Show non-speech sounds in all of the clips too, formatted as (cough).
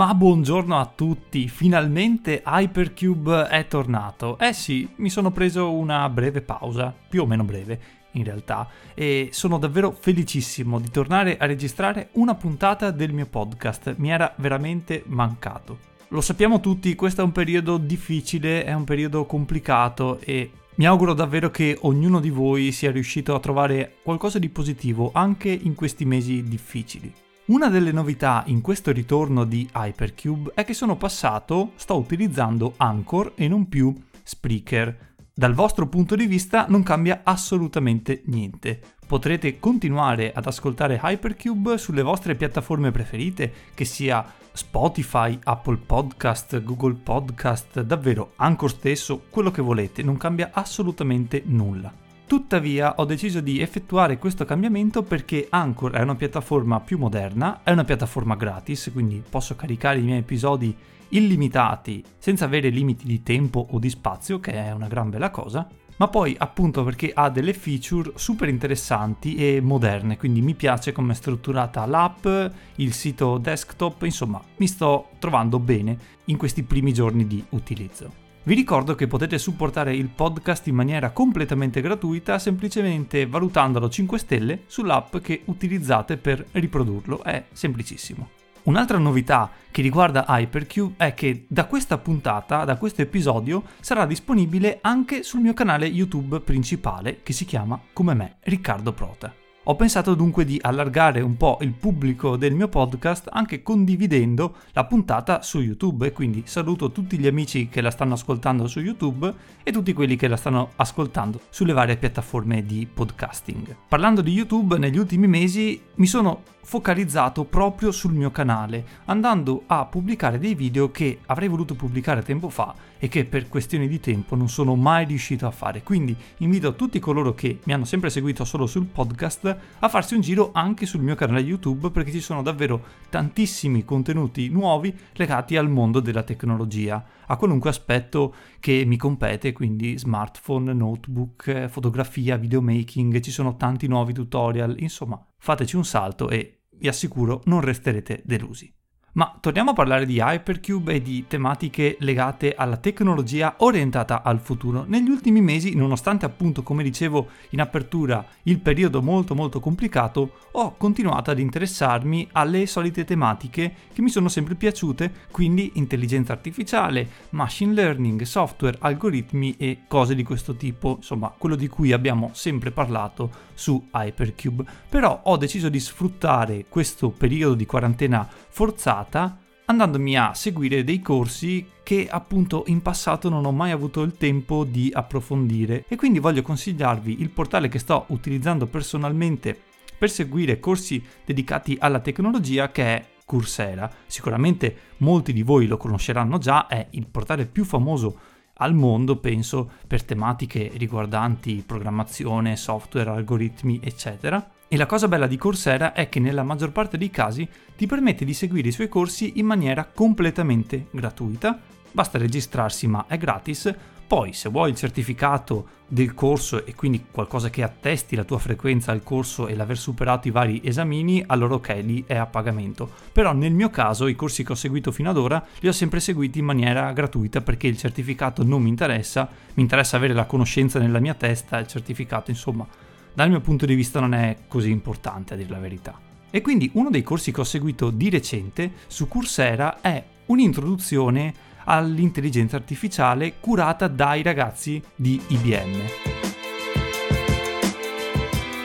Ma buongiorno a tutti, finalmente Hypercube è tornato. Eh sì, mi sono preso una breve pausa, più o meno breve in realtà, e sono davvero felicissimo di tornare a registrare una puntata del mio podcast, mi era veramente mancato. Lo sappiamo tutti, questo è un periodo difficile, è un periodo complicato e mi auguro davvero che ognuno di voi sia riuscito a trovare qualcosa di positivo anche in questi mesi difficili. Una delle novità in questo ritorno di Hypercube è che sono passato, sto utilizzando Anchor e non più Spreaker. Dal vostro punto di vista non cambia assolutamente niente. Potrete continuare ad ascoltare Hypercube sulle vostre piattaforme preferite, che sia Spotify, Apple Podcast, Google Podcast, davvero Anchor stesso, quello che volete, non cambia assolutamente nulla. Tuttavia ho deciso di effettuare questo cambiamento perché Anchor è una piattaforma più moderna, è una piattaforma gratis, quindi posso caricare i miei episodi illimitati senza avere limiti di tempo o di spazio, che è una gran bella cosa, ma poi appunto perché ha delle feature super interessanti e moderne, quindi mi piace come è strutturata l'app, il sito desktop, insomma mi sto trovando bene in questi primi giorni di utilizzo. Vi ricordo che potete supportare il podcast in maniera completamente gratuita semplicemente valutandolo 5 stelle sull'app che utilizzate per riprodurlo, è semplicissimo. Un'altra novità che riguarda Hypercube è che da questa puntata, da questo episodio, sarà disponibile anche sul mio canale YouTube principale che si chiama come me, Riccardo Prota. Ho pensato dunque di allargare un po' il pubblico del mio podcast anche condividendo la puntata su YouTube e quindi saluto tutti gli amici che la stanno ascoltando su YouTube e tutti quelli che la stanno ascoltando sulle varie piattaforme di podcasting. Parlando di YouTube, negli ultimi mesi mi sono focalizzato proprio sul mio canale, andando a pubblicare dei video che avrei voluto pubblicare tempo fa e che per questioni di tempo non sono mai riuscito a fare. Quindi invito tutti coloro che mi hanno sempre seguito solo sul podcast a farsi un giro anche sul mio canale YouTube perché ci sono davvero tantissimi contenuti nuovi legati al mondo della tecnologia, a qualunque aspetto che mi compete, quindi smartphone, notebook, fotografia, videomaking, ci sono tanti nuovi tutorial, insomma, fateci un salto e vi assicuro non resterete delusi. Ma torniamo a parlare di Hypercube e di tematiche legate alla tecnologia orientata al futuro. Negli ultimi mesi, nonostante appunto, come dicevo in apertura, il periodo molto molto complicato, ho continuato ad interessarmi alle solite tematiche che mi sono sempre piaciute, quindi intelligenza artificiale, machine learning, software, algoritmi e cose di questo tipo, insomma, quello di cui abbiamo sempre parlato su Hypercube. Però ho deciso di sfruttare questo periodo di quarantena forzata andandomi a seguire dei corsi che appunto in passato non ho mai avuto il tempo di approfondire e quindi voglio consigliarvi il portale che sto utilizzando personalmente per seguire corsi dedicati alla tecnologia che è Coursera. Sicuramente molti di voi lo conosceranno già, è il portale più famoso al mondo, penso, per tematiche riguardanti programmazione, software, algoritmi, eccetera. E la cosa bella di Coursera è che nella maggior parte dei casi ti permette di seguire i suoi corsi in maniera completamente gratuita. Basta registrarsi ma è gratis. Poi se vuoi il certificato del corso e quindi qualcosa che attesti la tua frequenza al corso e l'aver superato i vari esamini, allora ok, lì è a pagamento. Però nel mio caso i corsi che ho seguito fino ad ora li ho sempre seguiti in maniera gratuita perché il certificato non mi interessa, mi interessa avere la conoscenza nella mia testa, il certificato insomma dal mio punto di vista non è così importante a dire la verità. E quindi uno dei corsi che ho seguito di recente su Coursera è un'introduzione all'intelligenza artificiale curata dai ragazzi di IBM.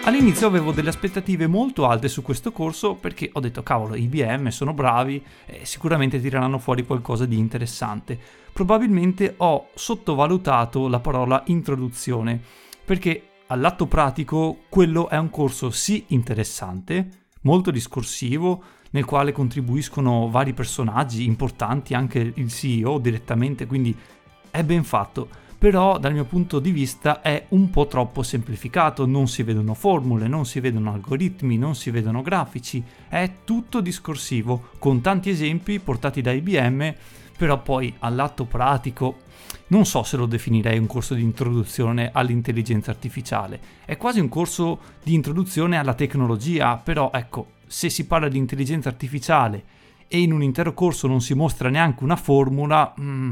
All'inizio avevo delle aspettative molto alte su questo corso perché ho detto cavolo IBM sono bravi e sicuramente tireranno fuori qualcosa di interessante. Probabilmente ho sottovalutato la parola introduzione perché all'atto pratico quello è un corso sì interessante, molto discorsivo, nel quale contribuiscono vari personaggi importanti, anche il CEO direttamente, quindi è ben fatto. Però dal mio punto di vista è un po' troppo semplificato, non si vedono formule, non si vedono algoritmi, non si vedono grafici, è tutto discorsivo, con tanti esempi portati da IBM, però poi all'atto pratico non so se lo definirei un corso di introduzione all'intelligenza artificiale, è quasi un corso di introduzione alla tecnologia, però ecco, se si parla di intelligenza artificiale e in un intero corso non si mostra neanche una formula, mm,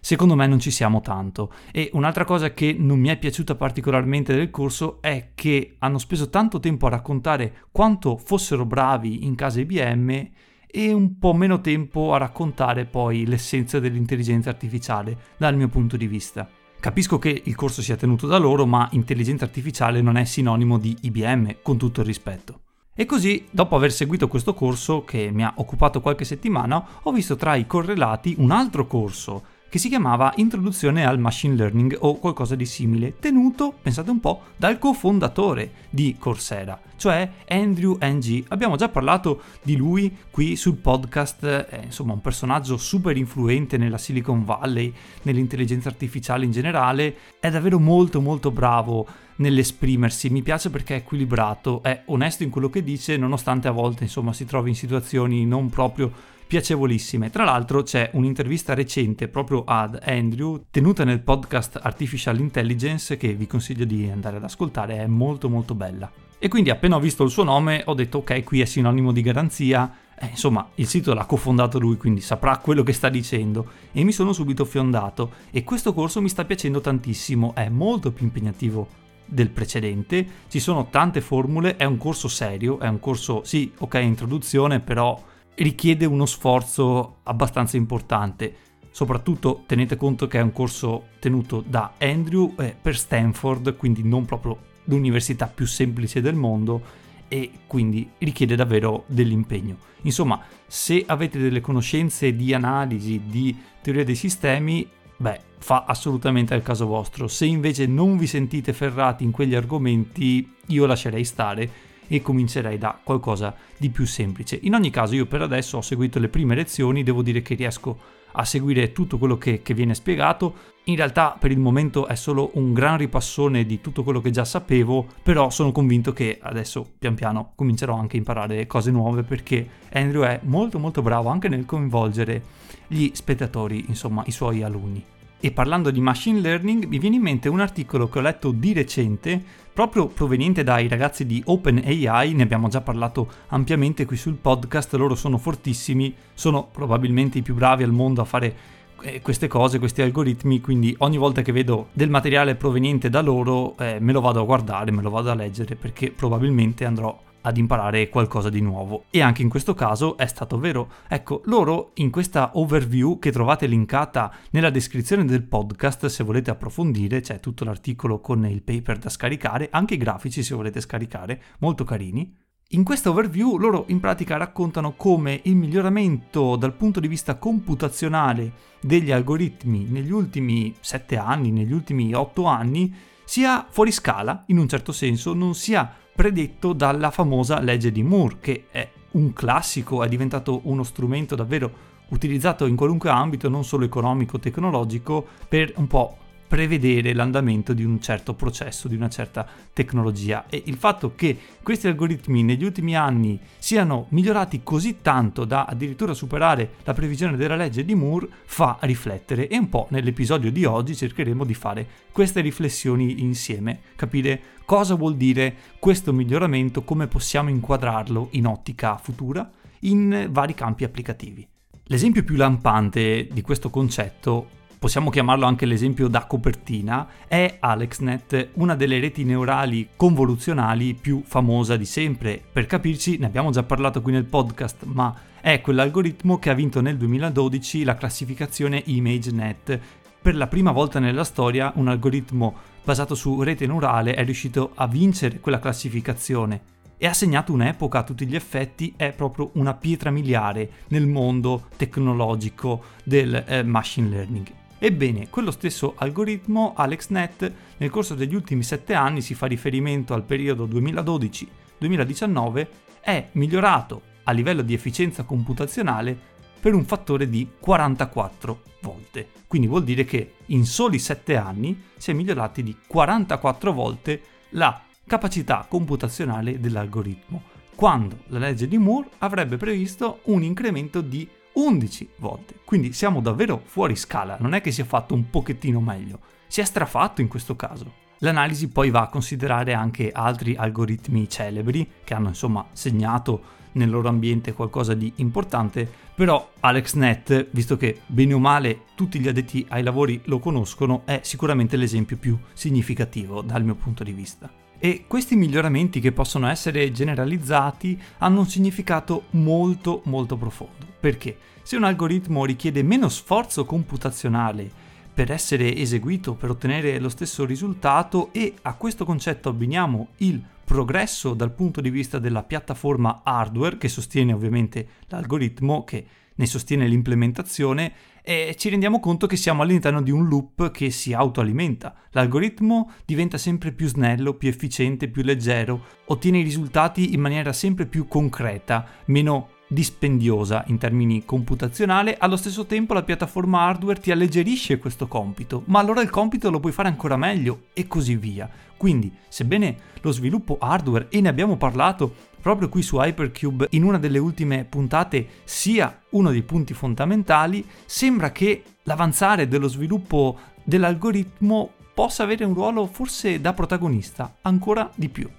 secondo me non ci siamo tanto. E un'altra cosa che non mi è piaciuta particolarmente del corso è che hanno speso tanto tempo a raccontare quanto fossero bravi in casa IBM e un po' meno tempo a raccontare poi l'essenza dell'intelligenza artificiale dal mio punto di vista. Capisco che il corso sia tenuto da loro, ma intelligenza artificiale non è sinonimo di IBM, con tutto il rispetto. E così, dopo aver seguito questo corso, che mi ha occupato qualche settimana, ho visto tra i correlati un altro corso che si chiamava Introduzione al Machine Learning o qualcosa di simile, tenuto, pensate un po', dal cofondatore di Coursera, cioè Andrew Ng. Abbiamo già parlato di lui qui sul podcast, è insomma un personaggio super influente nella Silicon Valley, nell'intelligenza artificiale in generale, è davvero molto molto bravo nell'esprimersi, mi piace perché è equilibrato, è onesto in quello che dice, nonostante a volte insomma si trovi in situazioni non proprio piacevolissime. Tra l'altro c'è un'intervista recente proprio ad Andrew tenuta nel podcast Artificial Intelligence che vi consiglio di andare ad ascoltare, è molto molto bella. E quindi appena ho visto il suo nome ho detto ok, qui è sinonimo di garanzia, eh, insomma il sito l'ha cofondato lui quindi saprà quello che sta dicendo. E mi sono subito fiondato. E questo corso mi sta piacendo tantissimo, è molto più impegnativo del precedente, ci sono tante formule, è un corso serio, è un corso sì, ok, introduzione, però richiede uno sforzo abbastanza importante. Soprattutto tenete conto che è un corso tenuto da Andrew eh, per Stanford, quindi non proprio l'università più semplice del mondo e quindi richiede davvero dell'impegno. Insomma, se avete delle conoscenze di analisi, di teoria dei sistemi, beh, fa assolutamente al caso vostro. Se invece non vi sentite ferrati in quegli argomenti, io lascerei stare e comincerei da qualcosa di più semplice. In ogni caso io per adesso ho seguito le prime lezioni, devo dire che riesco a seguire tutto quello che, che, viene spiegato. In realtà per il momento è solo un gran ripassone di tutto quello che già sapevo, però sono convinto che adesso pian piano comincerò anche a imparare cose nuove perché Andrew è molto molto bravo anche nel coinvolgere gli spettatori, insomma i suoi alunni. E parlando di machine learning mi viene in mente un articolo che ho letto di recente, proprio proveniente dai ragazzi di OpenAI, ne abbiamo già parlato ampiamente qui sul podcast, loro sono fortissimi, sono probabilmente i più bravi al mondo a fare eh, queste cose, questi algoritmi, quindi ogni volta che vedo del materiale proveniente da loro eh, me lo vado a guardare, me lo vado a leggere perché probabilmente andrò ad imparare qualcosa di nuovo. E anche in questo caso è stato vero. Ecco, loro in questa overview che trovate linkata nella descrizione del podcast, se volete approfondire, c'è tutto l'articolo con il paper da scaricare, anche i grafici se volete scaricare, molto carini. In questa overview loro in pratica raccontano come il miglioramento dal punto di vista computazionale degli algoritmi negli ultimi 7 anni, negli ultimi 8 anni, sia fuori scala, in un certo senso, non sia predetto dalla famosa legge di Moore, che è un classico, è diventato uno strumento davvero utilizzato in qualunque ambito, non solo economico, tecnologico, per un po' prevedere l'andamento di un certo processo, di una certa tecnologia e il fatto che questi algoritmi negli ultimi anni siano migliorati così tanto da addirittura superare la previsione della legge di Moore fa riflettere e un po' nell'episodio di oggi cercheremo di fare queste riflessioni insieme, capire cosa vuol dire questo miglioramento, come possiamo inquadrarlo in ottica futura in vari campi applicativi. L'esempio più lampante di questo concetto possiamo chiamarlo anche l'esempio da copertina, è AlexNet, una delle reti neurali convoluzionali più famosa di sempre. Per capirci, ne abbiamo già parlato qui nel podcast, ma è quell'algoritmo che ha vinto nel 2012 la classificazione ImageNet. Per la prima volta nella storia un algoritmo basato su rete neurale è riuscito a vincere quella classificazione e ha segnato un'epoca a tutti gli effetti, è proprio una pietra miliare nel mondo tecnologico del eh, machine learning. Ebbene, quello stesso algoritmo, AlexNet, nel corso degli ultimi sette anni, si fa riferimento al periodo 2012-2019, è migliorato a livello di efficienza computazionale per un fattore di 44 volte. Quindi vuol dire che in soli 7 anni si è migliorati di 44 volte la capacità computazionale dell'algoritmo, quando la legge di Moore avrebbe previsto un incremento di 11 volte. Quindi siamo davvero fuori scala, non è che si è fatto un pochettino meglio, si è strafatto in questo caso. L'analisi poi va a considerare anche altri algoritmi celebri che hanno insomma segnato nel loro ambiente qualcosa di importante, però AlexNet, visto che bene o male tutti gli addetti ai lavori lo conoscono, è sicuramente l'esempio più significativo dal mio punto di vista. E questi miglioramenti che possono essere generalizzati hanno un significato molto molto profondo. Perché? Se un algoritmo richiede meno sforzo computazionale per essere eseguito, per ottenere lo stesso risultato e a questo concetto abbiniamo il progresso dal punto di vista della piattaforma hardware che sostiene ovviamente l'algoritmo, che ne sostiene l'implementazione e ci rendiamo conto che siamo all'interno di un loop che si autoalimenta. L'algoritmo diventa sempre più snello, più efficiente, più leggero, ottiene i risultati in maniera sempre più concreta, meno dispendiosa in termini computazionali, allo stesso tempo la piattaforma hardware ti alleggerisce questo compito, ma allora il compito lo puoi fare ancora meglio e così via. Quindi, sebbene lo sviluppo hardware, e ne abbiamo parlato proprio qui su Hypercube in una delle ultime puntate sia uno dei punti fondamentali, sembra che l'avanzare dello sviluppo dell'algoritmo possa avere un ruolo forse da protagonista ancora di più.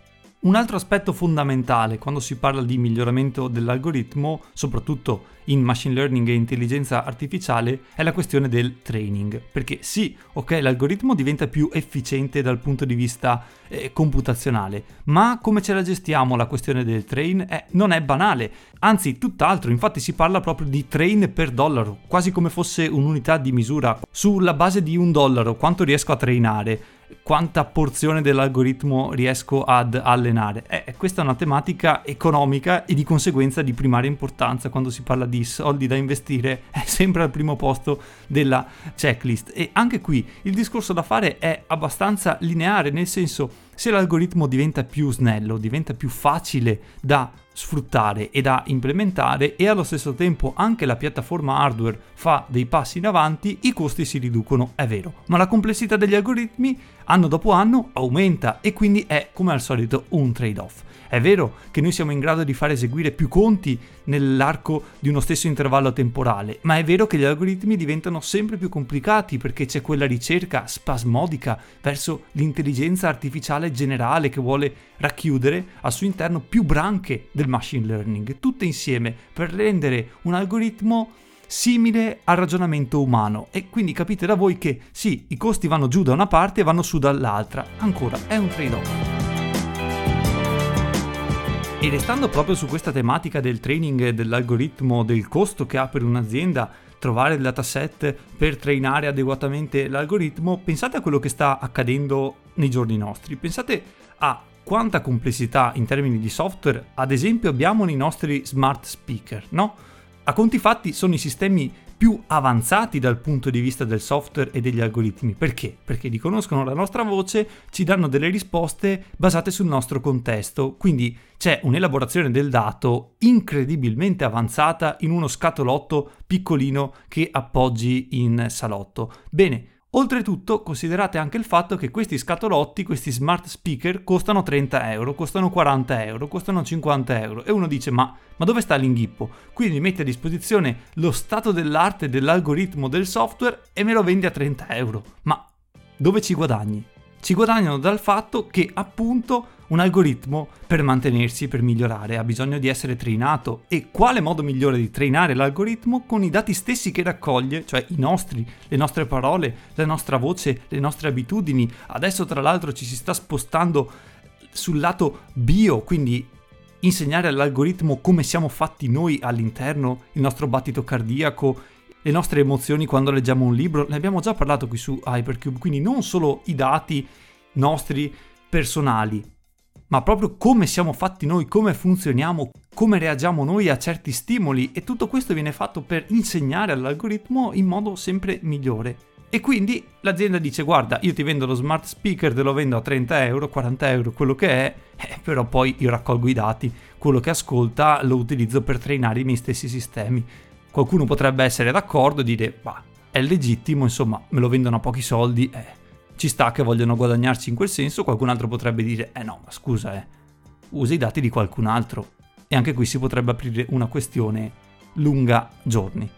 Un altro aspetto fondamentale quando si parla di miglioramento dell'algoritmo, soprattutto in machine learning e intelligenza artificiale, è la questione del training. Perché sì, ok, l'algoritmo diventa più efficiente dal punto di vista eh, computazionale, ma come ce la gestiamo la questione del train? Eh, non è banale, anzi tutt'altro, infatti si parla proprio di train per dollaro, quasi come fosse un'unità di misura. Sulla base di un dollaro, quanto riesco a trainare? Quanta porzione dell'algoritmo riesco ad allenare. Eh, questa è una tematica economica e di conseguenza di primaria importanza quando si parla di soldi da investire, (laughs) è sempre al primo posto della checklist. E anche qui il discorso da fare è abbastanza lineare, nel senso se l'algoritmo diventa più snello, diventa più facile da sfruttare e da implementare e allo stesso tempo anche la piattaforma hardware fa dei passi in avanti, i costi si riducono, è vero, ma la complessità degli algoritmi anno dopo anno aumenta e quindi è come al solito un trade-off. È vero che noi siamo in grado di far eseguire più conti nell'arco di uno stesso intervallo temporale, ma è vero che gli algoritmi diventano sempre più complicati perché c'è quella ricerca spasmodica verso l'intelligenza artificiale generale che vuole racchiudere al suo interno più branche del machine learning, tutte insieme per rendere un algoritmo simile al ragionamento umano e quindi capite da voi che sì, i costi vanno giù da una parte e vanno su dall'altra, ancora è un trade-off. E restando proprio su questa tematica del training dell'algoritmo, del costo che ha per un'azienda trovare il dataset per trainare adeguatamente l'algoritmo, pensate a quello che sta accadendo nei giorni nostri. Pensate a quanta complessità in termini di software, ad esempio, abbiamo nei nostri smart speaker, no? A conti fatti sono i sistemi più avanzati dal punto di vista del software e degli algoritmi. Perché? Perché riconoscono la nostra voce, ci danno delle risposte basate sul nostro contesto. Quindi c'è un'elaborazione del dato incredibilmente avanzata in uno scatolotto piccolino che appoggi in salotto. Bene, Oltretutto considerate anche il fatto che questi scatolotti, questi smart speaker, costano 30 euro, costano 40 euro, costano 50 euro e uno dice ma, ma dove sta l'inghippo? Quindi mette a disposizione lo stato dell'arte dell'algoritmo del software e me lo vende a 30 euro. Ma dove ci guadagni? Ci guadagnano dal fatto che appunto un algoritmo per mantenersi, per migliorare, ha bisogno di essere trainato. E quale modo migliore di trainare l'algoritmo con i dati stessi che raccoglie, cioè i nostri, le nostre parole, la nostra voce, le nostre abitudini. Adesso tra l'altro ci si sta spostando sul lato bio, quindi insegnare all'algoritmo come siamo fatti noi all'interno, il nostro battito cardiaco, le nostre emozioni quando leggiamo un libro, ne abbiamo già parlato qui su Hypercube, quindi non solo i dati nostri personali, ma proprio come siamo fatti noi, come funzioniamo, come reagiamo noi a certi stimoli e tutto questo viene fatto per insegnare all'algoritmo in modo sempre migliore. E quindi l'azienda dice guarda io ti vendo lo smart speaker, te lo vendo a 30 euro, 40 euro, quello che è, (laughs) eh, però poi io raccolgo i dati, quello che ascolta lo utilizzo per trainare i miei stessi sistemi. Qualcuno potrebbe essere d'accordo e dire bah è legittimo, insomma me lo vendono a pochi soldi, eh ci sta che vogliono guadagnarci in quel senso, qualcun altro potrebbe dire, eh no, ma scusa, eh, usa i dati di qualcun altro. E anche qui si potrebbe aprire una questione lunga giorni.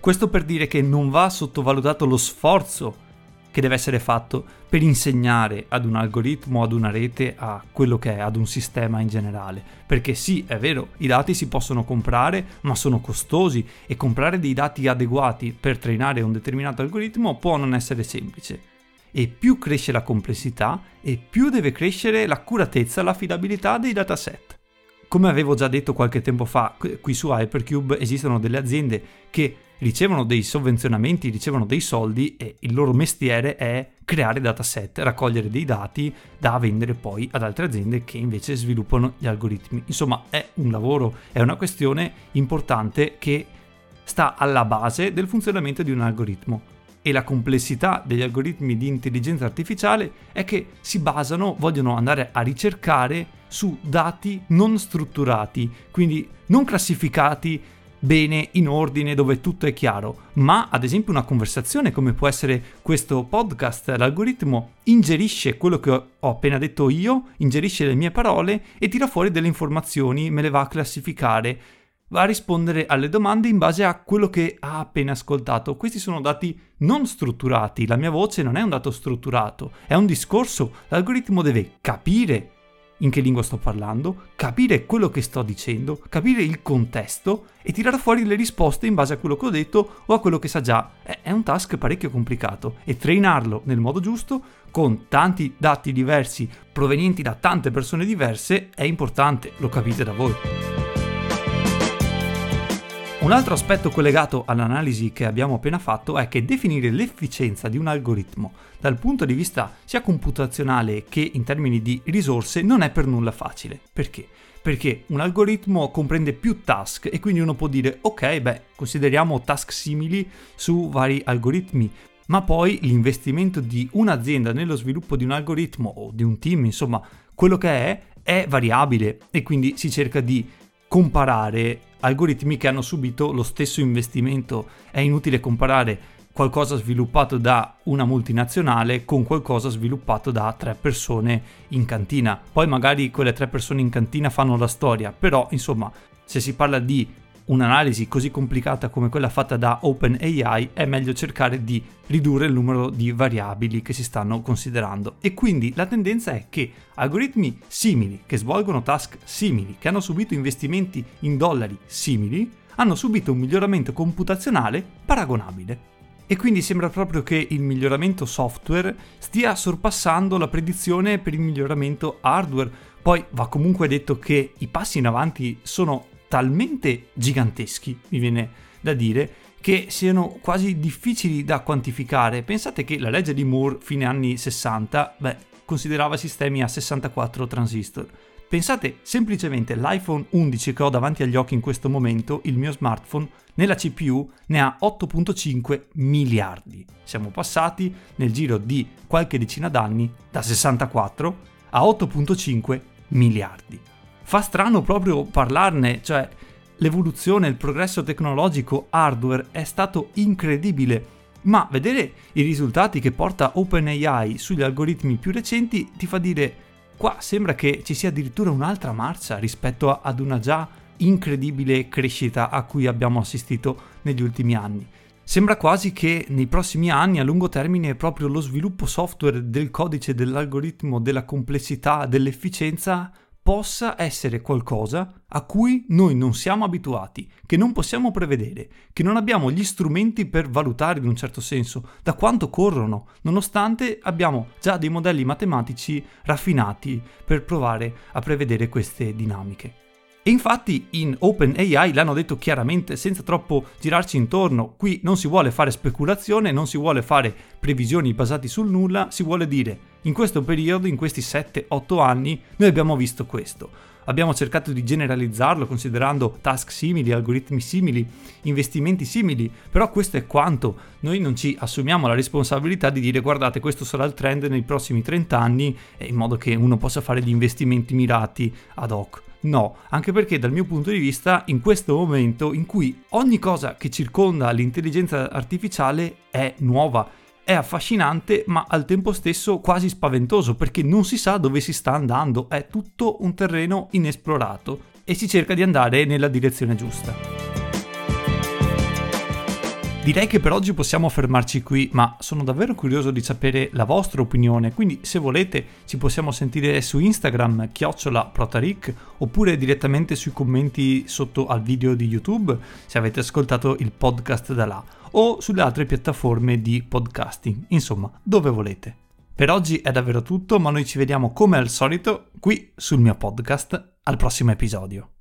Questo per dire che non va sottovalutato lo sforzo che deve essere fatto per insegnare ad un algoritmo, ad una rete, a quello che è, ad un sistema in generale. Perché sì, è vero, i dati si possono comprare, ma sono costosi e comprare dei dati adeguati per trainare un determinato algoritmo può non essere semplice. E più cresce la complessità e più deve crescere l'accuratezza, l'affidabilità dei dataset. Come avevo già detto qualche tempo fa, qui su Hypercube esistono delle aziende che ricevono dei sovvenzionamenti, ricevono dei soldi e il loro mestiere è creare dataset, raccogliere dei dati da vendere poi ad altre aziende che invece sviluppano gli algoritmi. Insomma, è un lavoro, è una questione importante che sta alla base del funzionamento di un algoritmo. E la complessità degli algoritmi di intelligenza artificiale è che si basano, vogliono andare a ricercare su dati non strutturati, quindi non classificati bene in ordine dove tutto è chiaro, ma ad esempio una conversazione come può essere questo podcast, l'algoritmo ingerisce quello che ho appena detto io, ingerisce le mie parole e tira fuori delle informazioni, me le va a classificare, va a rispondere alle domande in base a quello che ha appena ascoltato. Questi sono dati non strutturati, la mia voce non è un dato strutturato, è un discorso, l'algoritmo deve capire in che lingua sto parlando, capire quello che sto dicendo, capire il contesto e tirare fuori le risposte in base a quello che ho detto o a quello che sa già. È un task parecchio complicato e trainarlo nel modo giusto con tanti dati diversi provenienti da tante persone diverse è importante, lo capite da voi. Un altro aspetto collegato all'analisi che abbiamo appena fatto è che definire l'efficienza di un algoritmo dal punto di vista sia computazionale che in termini di risorse non è per nulla facile. Perché? Perché un algoritmo comprende più task e quindi uno può dire ok, beh, consideriamo task simili su vari algoritmi, ma poi l'investimento di un'azienda nello sviluppo di un algoritmo o di un team, insomma, quello che è, è variabile e quindi si cerca di comparare algoritmi che hanno subito lo stesso investimento. È inutile comparare qualcosa sviluppato da una multinazionale con qualcosa sviluppato da tre persone in cantina. Poi magari quelle tre persone in cantina fanno la storia, però insomma, se si parla di un'analisi così complicata come quella fatta da OpenAI, è meglio cercare di ridurre il numero di variabili che si stanno considerando. E quindi la tendenza è che algoritmi simili, che svolgono task simili, che hanno subito investimenti in dollari simili, hanno subito un miglioramento computazionale paragonabile. E quindi sembra proprio che il miglioramento software stia sorpassando la predizione per il miglioramento hardware. Poi va comunque detto che i passi in avanti sono talmente giganteschi, mi viene da dire, che siano quasi difficili da quantificare. Pensate che la legge di Moore, fine anni 60, beh, considerava sistemi a 64 transistor. Pensate semplicemente l'iPhone 11 che ho davanti agli occhi in questo momento, il mio smartphone, nella CPU ne ha 8.5 miliardi. Siamo passati nel giro di qualche decina d'anni da 64 a 8.5 miliardi fa strano proprio parlarne, cioè l'evoluzione, il progresso tecnologico hardware è stato incredibile, ma vedere i risultati che porta OpenAI sugli algoritmi più recenti ti fa dire qua sembra che ci sia addirittura un'altra marcia rispetto ad una già incredibile crescita a cui abbiamo assistito negli ultimi anni. Sembra quasi che nei prossimi anni, a lungo termine, proprio lo sviluppo software del codice, dell'algoritmo, della complessità, dell'efficienza possa essere qualcosa a cui noi non siamo abituati, che non possiamo prevedere, che non abbiamo gli strumenti per valutare in un certo senso da quanto corrono, nonostante abbiamo già dei modelli matematici raffinati per provare a prevedere queste dinamiche. E infatti in OpenAI l'hanno detto chiaramente senza troppo girarci intorno, qui non si vuole fare speculazione, non si vuole fare previsioni basate sul nulla, si vuole dire in questo periodo, in questi 7-8 anni, noi abbiamo visto questo. Abbiamo cercato di generalizzarlo considerando task simili, algoritmi simili, investimenti simili, però questo è quanto. Noi non ci assumiamo la responsabilità di dire guardate questo sarà il trend nei prossimi 30 anni in modo che uno possa fare gli investimenti mirati ad hoc. No, anche perché dal mio punto di vista in questo momento in cui ogni cosa che circonda l'intelligenza artificiale è nuova, è affascinante ma al tempo stesso quasi spaventoso perché non si sa dove si sta andando, è tutto un terreno inesplorato e si cerca di andare nella direzione giusta. Direi che per oggi possiamo fermarci qui, ma sono davvero curioso di sapere la vostra opinione, quindi se volete ci possiamo sentire su Instagram chiocciola protaric oppure direttamente sui commenti sotto al video di YouTube se avete ascoltato il podcast da là o sulle altre piattaforme di podcasting, insomma, dove volete. Per oggi è davvero tutto, ma noi ci vediamo come al solito qui sul mio podcast al prossimo episodio.